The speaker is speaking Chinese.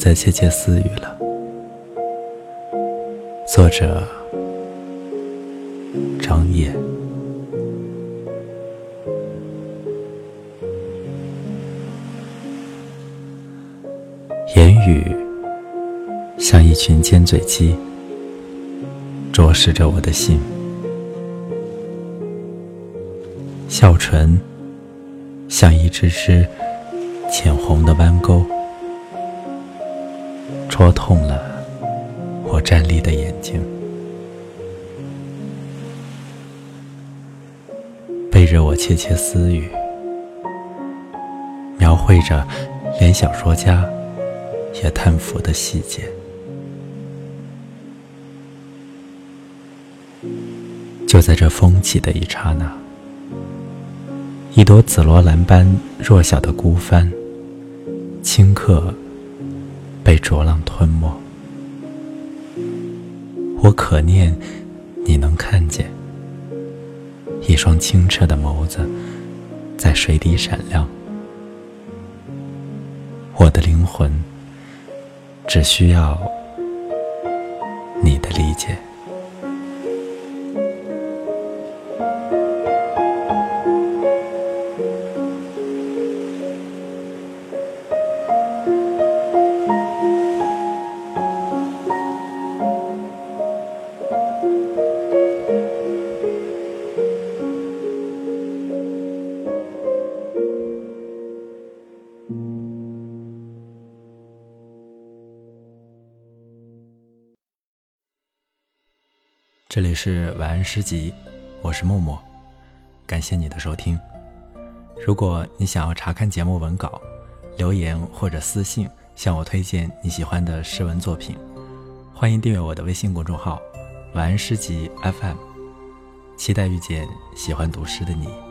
再窃窃私语了。作者：张烨。言语像一群尖嘴鸡，啄食着我的心；笑唇像一只只浅红的弯钩。戳痛了我站立的眼睛，背着我窃窃私语，描绘着连小说家也叹服的细节。就在这风起的一刹那，一朵紫罗兰般弱小的孤帆，顷刻。被浊浪吞没，我可念你能看见一双清澈的眸子在水底闪亮。我的灵魂只需要你的理解。这里是晚安诗集，我是默默，感谢你的收听。如果你想要查看节目文稿，留言或者私信向我推荐你喜欢的诗文作品，欢迎订阅我的微信公众号“晚安诗集 FM”，期待遇见喜欢读诗的你。